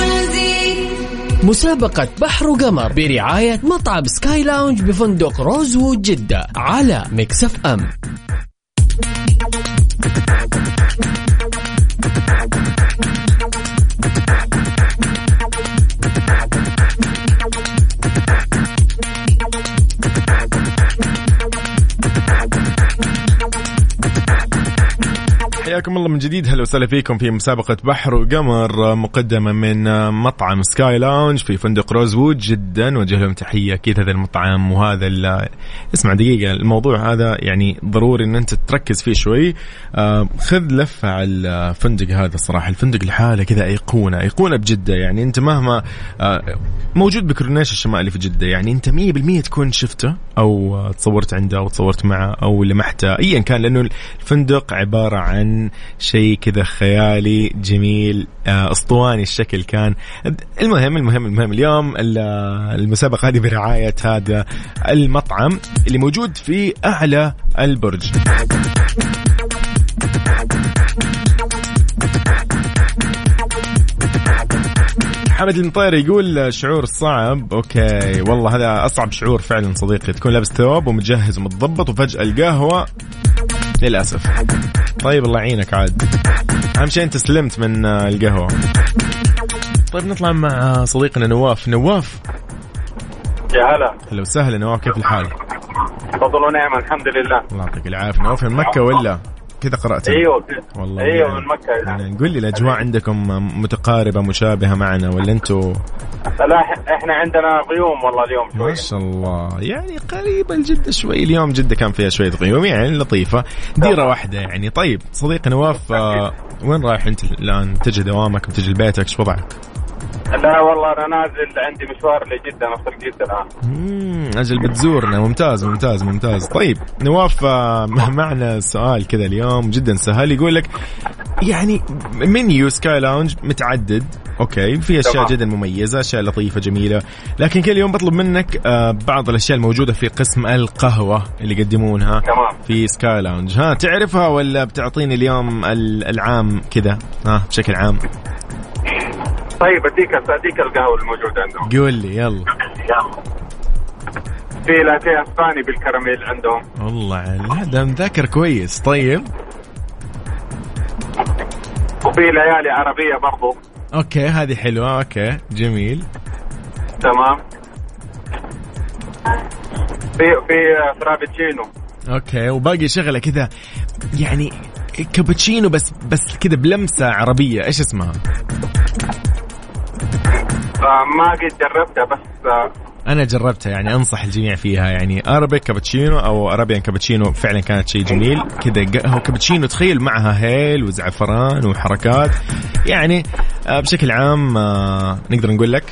E: مسابقة بحر وقمر برعاية مطعم Sky Lounge بفندق Rosewood جدة على Mix FM.
C: حياكم الله من جديد. هلا وسهلا فيكم في مسابقة بحر وقمر مقدمة من مطعم Sky Lounge في فندق Rosewood جدة. نوجه لهم تحية أكيد هذا المطعم وهذا اسمع دقيقة الموضوع هذا يعني ضروري أن أنت تركز فيه شوي. آه، خذ لفة على الفندق هذا صراحة. الفندق لحاله كذا أيقونة أيقونة بجدة يعني. أنت مهما آه، موجود بكورنيش الشمالي في جدة يعني. أنت 100% تكون شفته أو تصورت عنده أو تصورت معه أو لمحته أيا كان لأنه الفندق عبارة عن شيء كذا خيالي جميل. آه، أسطواني الشكل كان. المهم المهم المهم اليوم ال- المسابقة هذه برعاية هذا المطعم اللي موجود في أعلى البرج. حمد المطير يقول شعور صعب. أوكي. والله هذا أصعب شعور فعلا صديقي. تكون لابس ثوب ومتجهز ومتضبط وفجأة القهوة. للأسف. طيب الله يعينك عاد. أهم شيء أنت سلمت من آه، القهوة. طيب نطلع مع صديقنا نواف. نواف.
G: يا هلا.
C: هلا وسهلا نواف كيف الحال؟
G: فضل ونعمة الحمد لله.
C: الله يعطيك العافية. نواف من مكة ولا؟ كذا قرأت
G: أيوه
C: والله
G: أيوه
C: يعني.
G: من مكة
C: يعني قول لي الأجواء عندكم متقاربة مشابهة معنا ولا أنتم
G: لا إحنا عندنا غيوم والله اليوم
C: ما شاء الله. يعني قريبة لجدة شوي اليوم جدة كان فيها شوية غيوم يعني لطيفة. ديرة واحدة يعني. طيب صديقي نواف آه وين رايح أنت الآن؟ تجي دوامك بتجي لبيتك إيش وضعك؟
G: لا والله أنا نازل عندي مشوار لجدة نوصل جدة الآن.
C: مم، أجل بتزورنا ممتاز ممتاز ممتاز. طيب نواف آه، [laughs] معنا سؤال كذا اليوم جدا سهل. يقول لك يعني menu Sky Lounge متعدد okay في
G: أشياء.
C: جدا مميزة أشياء لطيفة جميلة لكن كل يوم بطلب منك آه، بعض الأشياء الموجودة في قسم القهوة اللي يقدمونها
G: تمام.
C: في Sky Lounge. ها تعرفها ولا بتعطيني اليوم ال- العام كذا؟ ها بشكل عام.
G: طيب أديك أديك القهوة الموجودة عندهم.
C: قول لي يلا.
G: في لاتيه اسباني بالكراميل عندهم.
C: والله لا ده مذاكر كويس. طيب.
G: وفي ليالي عربية برضو.
C: okay هذه حلوة. okay جميل.
G: تمام. في في Frappuccino.
C: okay وباقي شغلة كذا. يعني كابتشينو بس بس كذا بلمسة عربية. إيش اسمها؟
G: آه، ما قد جربتها بس
C: أنا جربتها يعني أنصح الجميع فيها يعني. Arabic cappuccino أو Arabian cappuccino فعلا كانت شيء جميل. كذا قهوه كابتشينو تخيل معها هيل وزعفران وحركات. يعني آه، بشكل عام آه، نقدر نقول لك.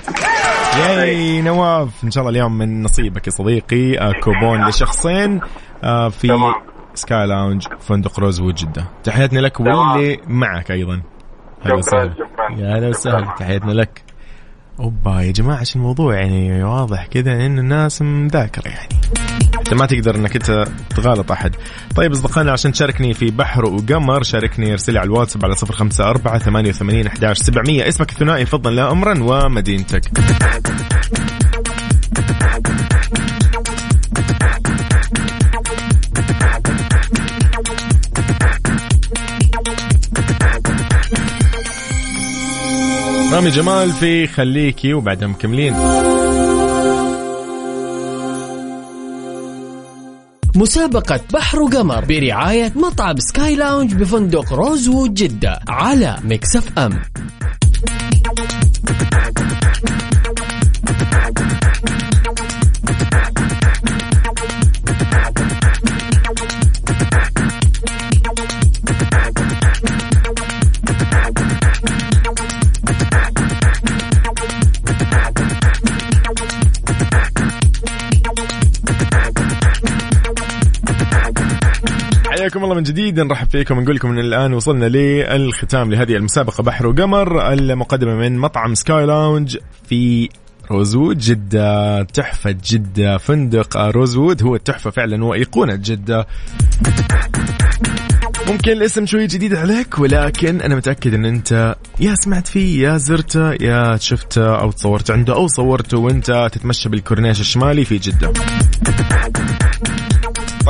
C: ياي نواف إن شاء الله اليوم من نصيبك يا صديقي. كوبون لشخصين آه، في. Sky Lounge فندق Rosewood جدة. تحياتنا لك واللي معك أيضا. هلا وسهلا. يا هلا وسهلا. تحياتنا لك. أوبا يا جماعة إيش الموضوع يعني واضح كذا إن الناس مذاكرة يعني. أنت ما تقدر إنك أنت تغالط أحد. طيب أصدقائنا عشان تشاركني في بحر وقمر شاركني ارسل لي على الواتساب على 054 88 11 700 اسمك الثنائي فضلا لا امرا ومدينتك. رامي جمال في خليكي وبعدها مكملين.
E: مسابقة بحر وقمر برعاية مطعم Sky Lounge بفندق Rosewood جدة على Mix FM.
C: حياكم الله من جديد. نرحب فيكم نقول لكم إن الآن وصلنا للختام لهذه المسابقة بحر وقمر المقدمة من مطعم Sky Lounge في Rosewood جدة تحفة جدة فندق Rosewood. هو التحفة فعلا وأيقونة جدة. ممكن الاسم شوي جديد عليك ولكن أنا متأكد أن أنت يا سمعت فيه يا زرته يا شفته أو تصورت عنده أو صورته وأنت تتمشى بالكورنيش الشمالي في جدة.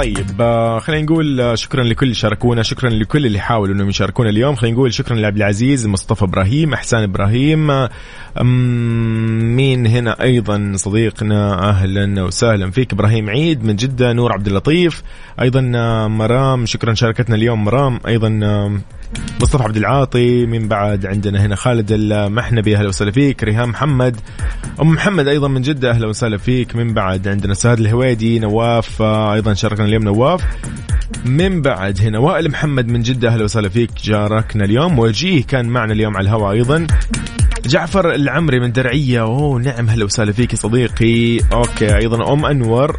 C: طيب آه، خلينا نقول آه، شكرا لكل اللي شاركونا شكرا لكل اللي حاولوا إنهم يشاركونا اليوم. خلينا نقول شكرا لعبد العزيز مصطفى إبراهيم إحسان إبراهيم آه، مين هنا أيضا صديقنا؟ أهلا وسهلا فيك إبراهيم عيد من جدة نور عبد اللطيف أيضا مرام شكرا شاركتنا اليوم مرام أيضا مصطفى عبد العاطي من بعد عندنا هنا خالد المحنبي أهلا وسهلا فيك. ريهام محمد أم محمد أيضا من جدة أهلا وسهلا فيك. من بعد عندنا سعد الهويدي نواف أيضا شاركنا اليوم نواف. من بعد هنا وائل محمد من جدة أهلا وسهلا فيك. جاركنا اليوم وجيه كان معنا اليوم على الهواء أيضا. جعفر العمري من درعية. أوه نعم أهلا وسهلا فيك صديقي. أوكي أيضا أم أنور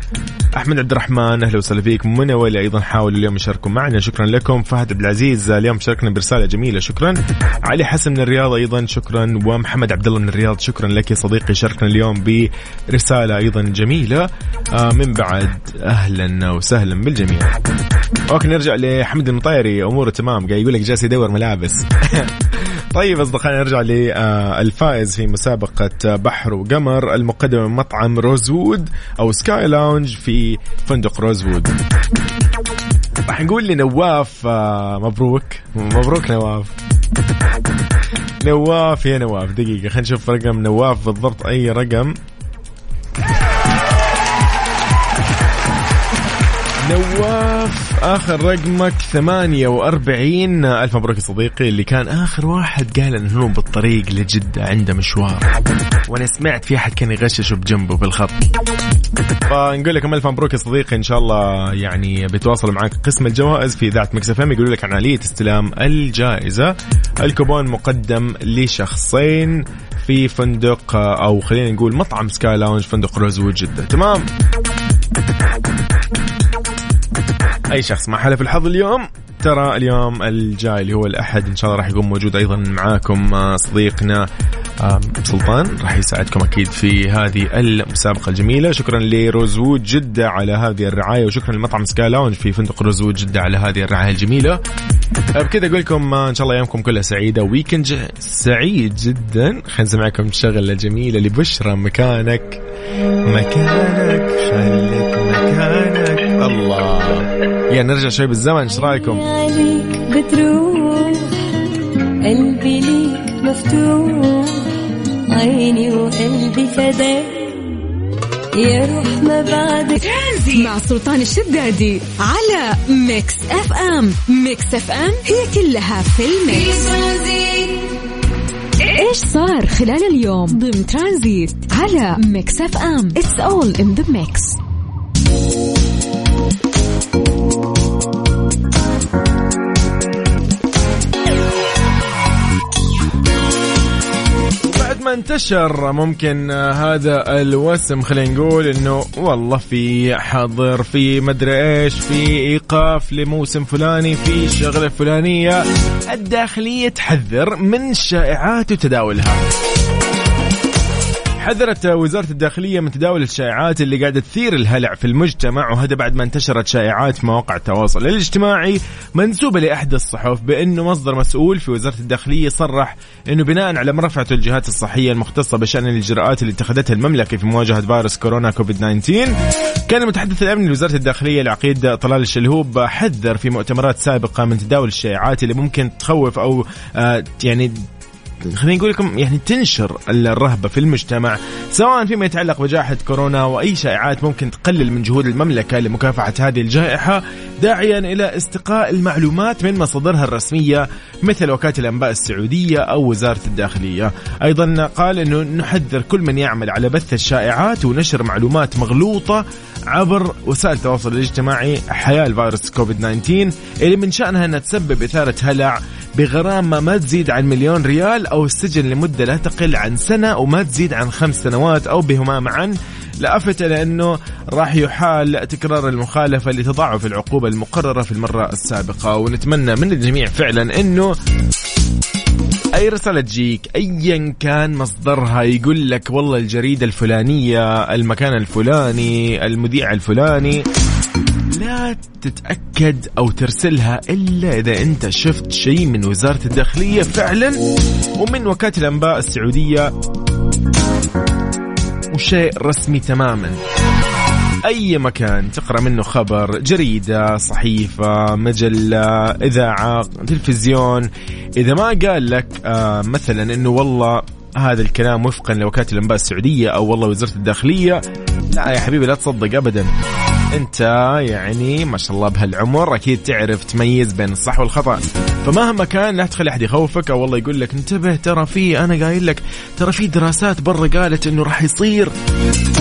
C: أحمد عبد الرحمن أهلا وسهلا فيك. منى ولي أيضا حاولوا اليوم يشاركوا معنا. شكرا لكم. فهد عبد العزيز اليوم شاركنا برسالة جميلة شكرا. علي حسن من الرياض أيضا شكرا. ومحمد عبد الله من الرياض شكرا لك يا صديقي. شاركنا اليوم برسالة أيضا جميلة. آه من بعد أهلا وسهلا بالجميع. okay نرجع لحمد المطيري. أموره تمام. قاعد يقول لك جالس يدور ملابس. [laughs] طيب أصدقائي نرجع للفائز في مسابقة بحر وقمر المقدمة من مطعم روزوود أو Sky Lounge في فندق روزوود. راح نقول لنواف آه، مبروك. مبروك نواف. نواف يا نواف دقيقة خلينا نشوف رقم نواف بالضبط. أي رقم؟ نواف. آخر رقمك 48 ألف مبروك يا صديقي. اللي كان آخر واحد قال إنه هو بالطريق لجدة عنده مشوار. وأنا سمعت في أحد كان يغششه بجنبه بالخط. فنقول لكم ألف مبروك يا صديقي. إن شاء الله يعني بيتواصلوا معك قسم الجوائز في إذاعة Mix FM يقولوا لك عن آلية استلام الجائزة. الكوبون مقدم لشخصين في فندق أو خلينا نقول مطعم Sky Lounge فندق روزوود جدة. تمام؟ أي شخص ما حالفه الحظ اليوم. ترى اليوم الجاي اللي هو الأحد إن شاء الله راح يكون موجود أيضا معاكم آه، صديقنا سلطان راح يساعدكم أكيد في هذه المسابقة الجميلة. شكرا لروزوود جدة على هذه الرعاية وشكرا لمطعم Sky Lounge في فندق روزوود جدة على هذه الرعاية الجميلة. بكذا أقول لكم إن شاء الله أيامكم كلها سعيدة weekend سعيد جدا. خلينا نسمعكم الشغله الجميله لبشرى مكانك. مكانك خليك مكانك. الله. يا نرجع شوي بالزمن إيش
B: رأيكم؟ بتروح قلبي ليك مفتوح. عيني وقلبي فداك يا روح ما بعد
A: ترانزي مع سلطان الشدادي على Mix FM. Mix FM هي كلها في ال mix. إيش صار خلال اليوم؟ ضمن ترانزيت على Mix FM. It's all in
C: the mix انتشر ممكن آه، هذا الوسم خلينا نقول إنه والله في حظر في مدري إيش في إيقاف لموسم فلاني في الشغله الفلانيه الداخلية تحذر من الشائعات وتداولها. حذرت وزارة الداخلية من تداول الشائعات اللي قاعدة تثير الهلع في المجتمع وهذا بعد ما انتشرت شائعات في مواقع التواصل الاجتماعي منسوبة لأحد الصحف بأنه مصدر مسؤول في وزارة الداخلية صرح أنه بناء على مرافعة الجهات الصحية المختصة بشأن الإجراءات اللي اتخذتها المملكة في مواجهة فيروس كورونا كوفيد 19 كان المتحدث الأمني لوزارة الداخلية العقيد طلال الشلهوب حذر في مؤتمرات سابقة من تداول الشائعات اللي ممكن تخوف أو آه يعني خليني نقول لكم يعني تنشر الرهبة في المجتمع سواء فيما يتعلق بجائحة كورونا وأي شائعات ممكن تقلل من جهود المملكة لمكافحة هذه الجائحة داعيا إلى استقاء المعلومات من مصادرها الرسمية مثل وكالة الأنباء السعودية أو وزارة الداخلية. أيضا قال إنه نحذر كل من يعمل على بث الشائعات ونشر معلومات مغلوطة عبر وسائل التواصل الاجتماعي حيال فيروس كوفيد 19 اللي من شأنها إنها تسبب إثارة هلع بغرامه ما تزيد عن مليون ريال أو السجن لمدة لا تقل عن سنة وما تزيد عن خمس سنوات أو بهما معا. لافت إلى انه راح يحال تكرار المخالفة لتضاعف العقوبة المقررة في المرة السابقة. ونتمنى من الجميع فعلا إنه أي رسالة تجيك ايا كان مصدرها يقول لك والله الجريدة الفلانية المكان الفلاني المذيع الفلاني. لا تتأكد أو ترسلها إلا إذا أنت شفت شيء من وزارة الداخلية فعلا ومن وكالة الأنباء السعودية وشيء رسمي تماما. أي مكان تقرأ منه خبر جريدة صحيفة مجلة إذاعة تلفزيون إذا ما قال لك آه مثلا إنه والله هذا الكلام وفقا لوكالة الأنباء السعودية أو والله وزارة الداخلية لا يا حبيبي لا تصدق ابدا. انت يعني ما شاء الله بهالعمر أكيد تعرف تميز بين الصح والخطأ. فمهما كان لا تخلي أحد يخوفك أو والله يقول لك انتبه ترى في أنا قايل لك ترى في دراسات برا قالت إنه راح يصير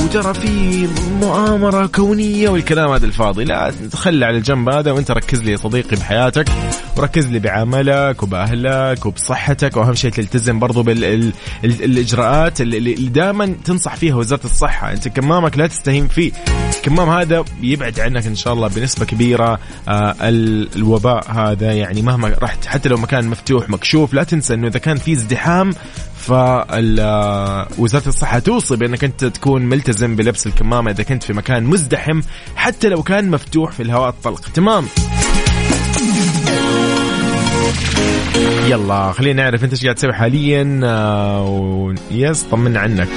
C: وترى في مؤامرة كونية والكلام هذا الفاضي. لا تخلي على الجنب هذا وأنت ركز لي يا صديقي بحياتك وركز لي بعملك وبأهلك وبصحتك وأهم شيء تلتزم برضو بالاجراءات اللي, دائما تنصح فيها وزارة الصحة. أنت كمامك لا تستهين فيه. الكمام هذا يبعد عنك إن شاء الله بنسبة كبيرة آه ال- الوباء هذا يعني مهما رحت حتى لو مكان مفتوح مكشوف لا تنسى إنه إذا كان في ازدحام فوزارة الصحة توصي بأنك أنت تكون ملتزم بلبس الكمامة إذا كنت في مكان مزدحم حتى لو كان مفتوح في الهواء الطلق. تمام؟ يلا خلينا نعرف أنت إيش قاعد تسوي حاليا آه، و... يس طمنا عنك.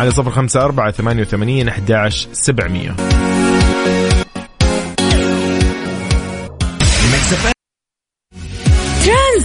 C: على صفر خمسة أربعة ثمانية وثمانين أحد سبعمية.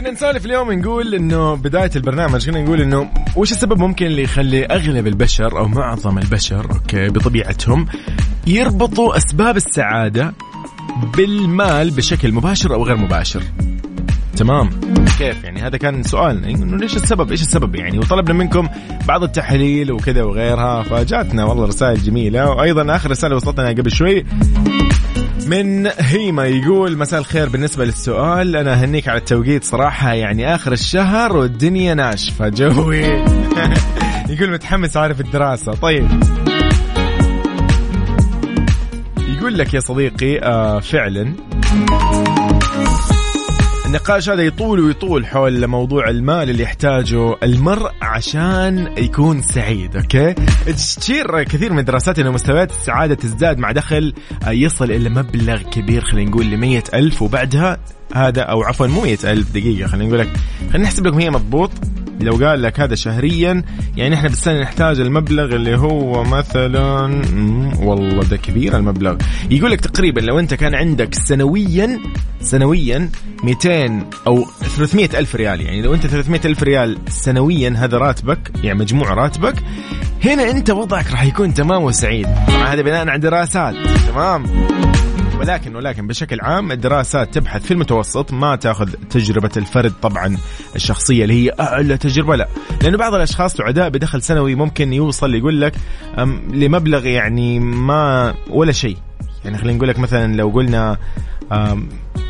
C: كنا نسولف اليوم نقول إنه بداية البرنامج كنا نقول إنه وش السبب ممكن اللي يخلي أغلب البشر أو معظم البشر أوكي بطبيعتهم يربطوا أسباب السعادة بالمال بشكل مباشر أو غير مباشر. تمام؟ كيف يعني؟ هذا كان سؤالنا. انه ليش السبب؟ إيش السبب يعني؟ وطلبنا منكم بعض التحاليل وكذا وغيرها فجاتنا والله رسائل جميلة. وأيضا آخر رسالة وصلتنا قبل شوي. من هيما يقول مساء الخير. بالنسبة للسؤال أنا أهنيك على التوقيت صراحة يعني آخر الشهر والدنيا ناشفة. [laughs] جوي [laughs] يقول متحمس عارف الدراسة. طيب. يقول لك يا صديقي آه فعلا. النقاش هذا يطول ويطول حول موضوع المال اللي يحتاجه المرء عشان يكون سعيد أوكي؟ تشير كثير من الدراسات انه مستويات السعادة تزداد مع دخل يصل إلى مبلغ كبير خلينا نقول ل ألف وبعدها هذا أو عفوا مو ألف دقيقة خلينا نقول لك خلينا نحسب لكم هي مضبوط. لو قال لك هذا شهريا يعني إحنا بالسنه نحتاج المبلغ اللي هو مثلا والله ده كبير المبلغ. يقول لك تقريبا لو أنت كان عندك سنويا سنويا 200 أو 300 ألف ريال يعني لو أنت 300 ألف ريال سنويا هذا راتبك يعني مجموع راتبك هنا أنت وضعك راح يكون تمام وسعيد. طبعا هذا بناء على دراسات تمام؟ ولكن ولكن بشكل عام الدراسات تبحث في المتوسط ما تاخذ تجربة الفرد طبعا الشخصية اللي هي أعلى تجربة لا. لأنه بعض الأشخاص سعداء بدخل سنوي ممكن يوصل يقول لك لمبلغ يعني ما ولا شيء. يعني خلينا نقول لك مثلا لو قلنا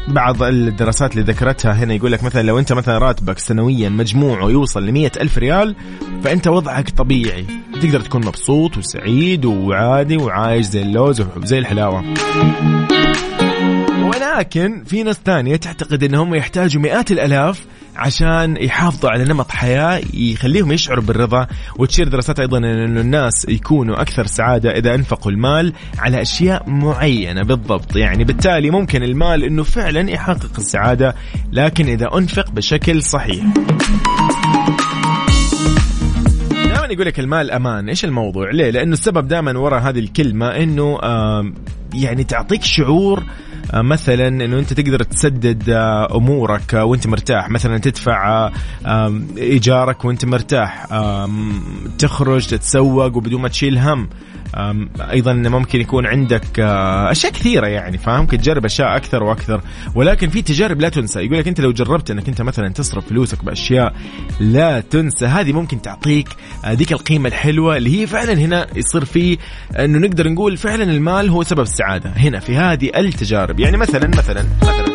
C: بعض الدراسات اللي ذكرتها هنا يقول لك مثلا لو أنت مثلا راتبك سنويا مجموعه يوصل ل ألف ريال فأنت وضعك طبيعي. تقدر تكون مبسوط وسعيد وعادي وعايش زي اللوز وزي الحلاوة. ولكن في ناس ثانية تعتقد إنهم يحتاجوا مئات الألاف عشان يحافظوا على نمط حياة يخليهم يشعروا بالرضا وتشير دراسات أيضا انه الناس يكونوا أكثر سعادة إذا أنفقوا المال على أشياء معينة بالضبط. يعني بالتالي ممكن المال إنه فعلا يحقق السعادة لكن إذا أنفق بشكل صحيح. دائما يقول لك المال أمان إيش الموضوع؟ ليه؟ لأنه السبب دائما وراء هذه الكلمة إنه يعني تعطيك شعور مثلا إنه أنت تقدر تسدد آه، أمورك آه، وأنت مرتاح. مثلا تدفع إيجارك وأنت مرتاح. تخرج تتسوق وبدون ما تشيل هم. أيضا ممكن يكون عندك أشياء كثيرة يعني فاهم؟ تجرب أشياء أكثر وأكثر. ولكن في تجارب لا تنسى. يقول لك أنت لو جربت إنك أنت مثلا تصرف فلوسك بأشياء لا تنسى هذه ممكن تعطيك ذيك القيمة الحلوة اللي هي فعلا هنا يصير في إنه نقدر نقول فعلا المال هو سبب السعادة. هنا في هذه التجارب. يعني مثلا مثلا مثلا.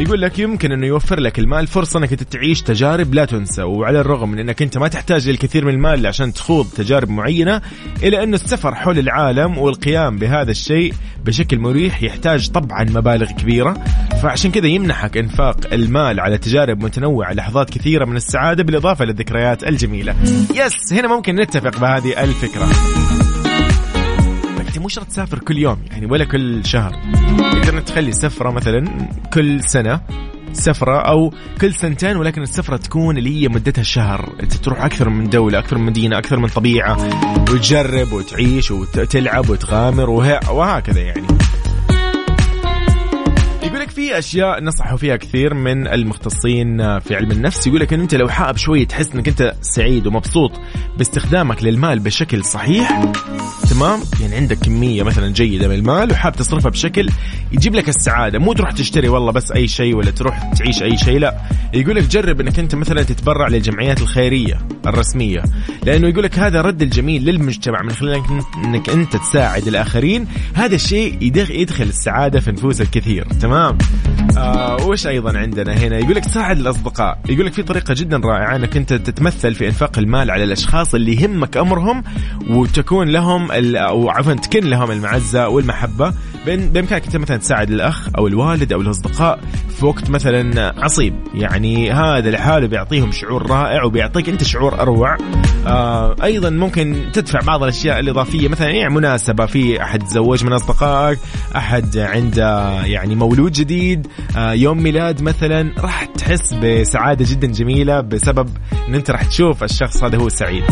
C: يقول لك يمكن إنه يوفر لك المال فرصة إنك تعيش تجارب لا تنسى وعلى الرغم من إنك أنت ما تحتاج للكثير من المال عشان تخوض تجارب معينة الا انه السفر حول العالم والقيام بهذا الشيء بشكل مريح يحتاج طبعا مبالغ كبيرة. فعشان كذا يمنحك إنفاق المال على تجارب متنوعة لحظات كثيرة من السعادة بالإضافة للذكريات الجميلة. يس هنا ممكن نتفق بهذه الفكرة. انت مو شرط تسافر كل يوم يعني ولا كل شهر. تقدر تخلي سفرة مثلا كل سنة سفرة أو كل سنتين ولكن السفرة تكون اللي هي مدتها شهر أنت تروح أكثر من دولة أكثر من مدينة أكثر من طبيعة وتجرب وتعيش وتلعب وتغامر وهكذا يعني. يقول لك في أشياء نصحوا فيها كثير من المختصين في علم النفس. يقول لك إن أنت لو حابب شوية تحس إنك أنت سعيد ومبسوط باستخدامك للمال بشكل صحيح تمام؟ يعني عندك كمية مثلا جيدة من المال وحاب تصرفها بشكل يجيب لك السعادة. مو تروح تشتري والله بس أي شيء ولا تروح تعيش أي شيء لا. يقول لك جرب إنك أنت مثلا تتبرع للجمعيات الخيرية الرسمية لأنه يقول لك هذا رد الجميل للمجتمع من خلال إنك انت تساعد الآخرين. هذا الشيء يدخل السعادة في نفوس الكثير. تمام؟ آه وش أيضا عندنا هنا؟ يقول لك الأصدقاء. يقول لك في طريقة جدا رائعة إنك أنت تتمثل في إنفاق المال على الأشخاص اللي يهمك أمرهم وتكون لهم أو عفوا تكن لهم المعزة والمحبة. بإمكانك أنت مثلا تساعد الأخ أو الوالد أو الأصدقاء في وقت مثلا عصيب. يعني هذا لحاله بيعطيهم شعور رائع وبيعطيك أنت شعور أروع. آه أيضا ممكن تدفع بعض الأشياء الإضافية. مثلا يعني مناسبة في أحد تزوج من أصدقائك أحد عنده يعني مولود جديد يوم ميلاد مثلا راح تحس بسعادة جدا جميلة بسبب إن أنت راح تشوف الشخص هذا هو سعيد.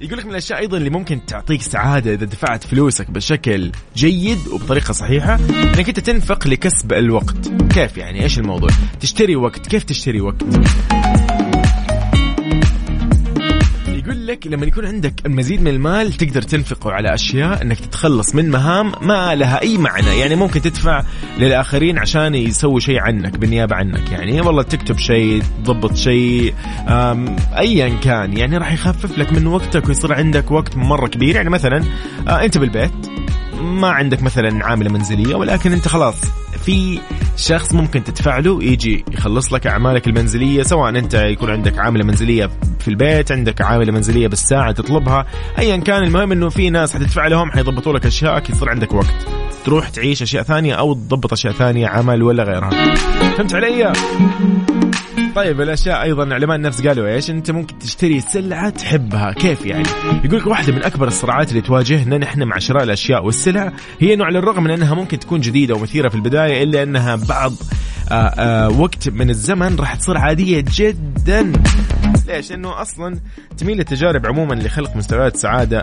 C: يقول لك من الأشياء أيضا اللي ممكن تعطيك سعادة إذا دفعت فلوسك بشكل جيد وبطريقة صحيحة إنك أنت تنفق لكسب الوقت. كيف يعني؟ إيش الموضوع؟ تشتري وقت. كيف تشتري وقت؟ لك لما يكون عندك المزيد من المال تقدر تنفقه على أشياء إنك تتخلص من مهام ما لها أي معنى. يعني ممكن تدفع للآخرين عشان يسووا شيء عنك بالنيابة عنك يعني. والله تكتب شيء تضبط شيء ايا كان. يعني راح يخفف لك من وقتك ويصير عندك وقت مرة كبير. يعني مثلا آه، أنت بالبيت ما عندك مثلا عامله منزلية ولكن أنت خلاص في شخص ممكن تدفع له يجي يخلص لك أعمالك المنزلية سواء أنت يكون عندك عامله منزلية في البيت عندك عامله منزلية بالساعة تطلبها ايا كان المهم إنه في ناس حتدفع لهم حيضبطوا لك اشيائك يصير عندك وقت. تروح تعيش أشياء ثانية أو تضبط أشياء ثانية عمل ولا غيرها. فهمت علي؟ طيب الأشياء أيضا علماء النفس قالوا إيش؟ أنت ممكن تشتري سلعة تحبها. كيف يعني؟ يقول لك واحدة من أكبر الصراعات اللي تواجهنا نحن مع شراء الأشياء والسلع هي انه على الرغم من أنها ممكن تكون جديدة ومثيرة في البداية إلا أنها بعض آآ آآ وقت من الزمن راح تصير عادية جدا. ليش؟ لأنه أصلا تميل التجارب عموما لخلق مستويات سعادة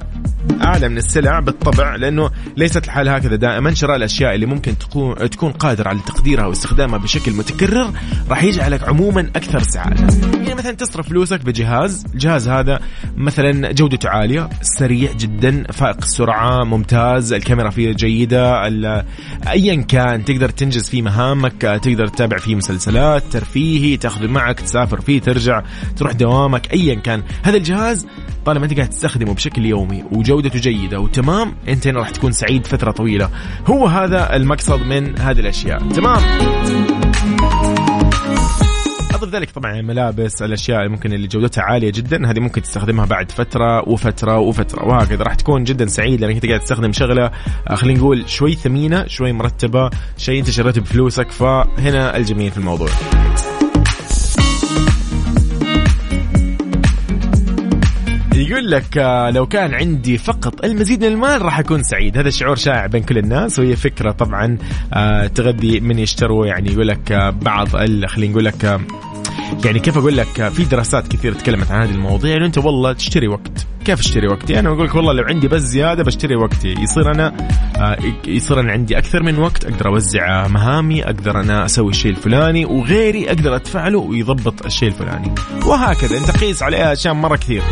C: أعلى من السلع بالطبع لأنه ليست الحال هكذا دائما شراء الأشياء اللي ممكن تكون تكون قادر على تقديرها واستخدامها بشكل متكرر راح يجعلك عموما أكثر سعادة. يعني مثلا تصرف فلوسك بجهاز، الجهاز هذا مثلا جودته عالية، سريع جدا، فائق السرعة، ممتاز، الكاميرا فيه جيدة، ال- ايا كان تقدر تنجز فيه مهامك، تقدر تتابع فيه مسلسلات، ترفيهي، تاخذه معك، تسافر فيه، ترجع، تروح دوامك، ايا كان، هذا الجهاز طالما أنت قاعد تستخدمه بشكل يومي وجودته جيدة وتمام أنت هنا راح تكون سعيد فترة طويلة. هو هذا المقصد من هذه الأشياء. تمام؟ أضف ذلك طبعا الملابس الأشياء اللي ممكن اللي جودتها عالية جدا هذه ممكن تستخدمها بعد فترة وفترة وفترة وهكذا. راح تكون جدا سعيد لأنك أنت قاعد تستخدم شغلة آه، خلينا نقول شوي ثمينة شوي مرتبة شيء أنت شريته بفلوسك فهنا الجميل في الموضوع. يقول لك آه، لو كان عندي فقط المزيد من المال راح أكون سعيد. هذا شعور شائع بين كل الناس وهي فكرة طبعا آه، تغذي من يشتروا يعني يقول لك آه، بعض خلينا نقول لك يعني كيف أقول لك في دراسات كثير تكلمت عن هذه المواضيع انه أنت والله تشتري وقت. كيف اشتري وقتي أنا أقول لك والله لو عندي بس زيادة بشتري وقتي. يصير أنا يصير أنا عندي أكثر من وقت أقدر أوزع مهامي أقدر أنا أسوي الشيء الفلاني وغيري أقدر ادفع له ويضبط الشيء الفلاني. وهكذا انت قيس عليها أشياء مرة كثير.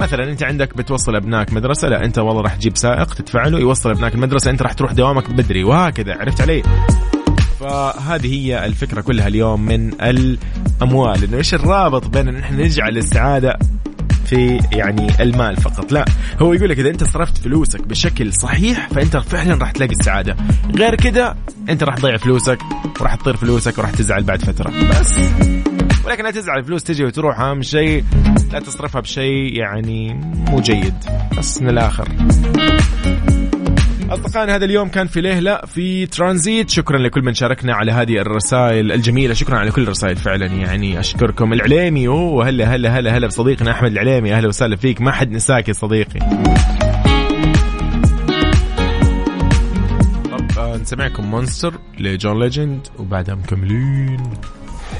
C: مثلا أنت عندك بتوصل ابنائك مدرسة لا أنت والله راح تجيب سائق تدفع له يوصل ابنائك المدرسة أنت راح تروح دوامك بدري وهكذا عرفت علي؟ فهذه هي الفكرة كلها اليوم من الأموال إنه إيش الرابط بين إن إحنا نجعل السعاده في يعني المال فقط؟ لا هو يقول لك إذا أنت صرفت فلوسك بشكل صحيح فأنت فعلا راح تلاقي السعادة. غير كده أنت راح تضيع فلوسك وراح تطير فلوسك وراح تزعل بعد فترة. بس. ولكن لا تزعل الفلوس تجي وتروح أهم شيء. لا تصرفها بشيء يعني مو جيد. بس من الآخر. أصدقائنا هذا اليوم كان في ليلة في ترانزيت. شكرا لكل من شاركنا على هذه الرسائل الجميلة. شكرا على كل الرسائل فعلا. يعني أشكركم. العليمي أوه هلا هلا هلا هلا بصديقنا أحمد العليمي. أهلا وسهلا فيك. ما حد نساك يا صديقي. طب آه، نسمعكم Monster ل John Legend وبعدها مكملين.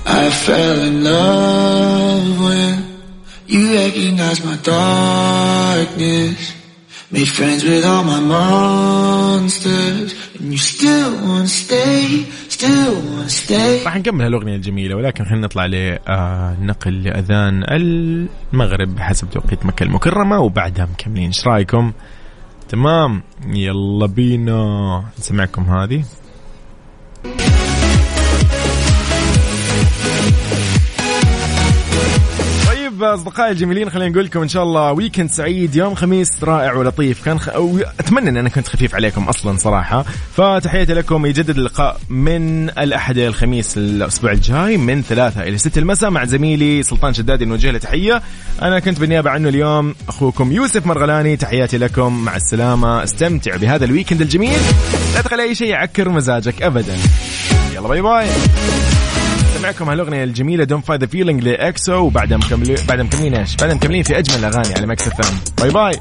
H: I fell in love when you recognized my darkness. Made friends with all my monsters, and you still wanna stay, still wanna stay.
C: راح نكمل هالأغنية الجميلة ولكن خلينا نطلع لنقل لأذان المغرب بحسب توقيت مكة المكرمة وبعدها مكملين إيش رأيكم؟ تمام يلا بينا نسمعكم هذه طيب أصدقائي الجميلين خلينا نقول لكم إن شاء الله ويكند سعيد يوم خميس رائع ولطيف. كان خ... أو أتمنى إن أنا كنت خفيف عليكم أصلا صراحة. فتحياتي لكم يجدد اللقاء من الأحد إلى الخميس الأسبوع الجاي من ثلاثة إلى ستة المساء مع زميلي سلطان شدادي نوجه له تحية. أنا كنت بالنيابة عنه اليوم أخوكم يوسف مرغلاني. تحياتي لكم مع السلامة. استمتع بهذا ال weekend الجميل. لا تخلي أي شيء يعكر مزاجك ابدا. يلا bye bye. معكم هالاغنية الجميلة Don't Fight the Feeling ل EXO وبعدها مكملين بعدها مكملين إيش؟ بعدها مكملين في أجمل الاغاني على Mix FM bye bye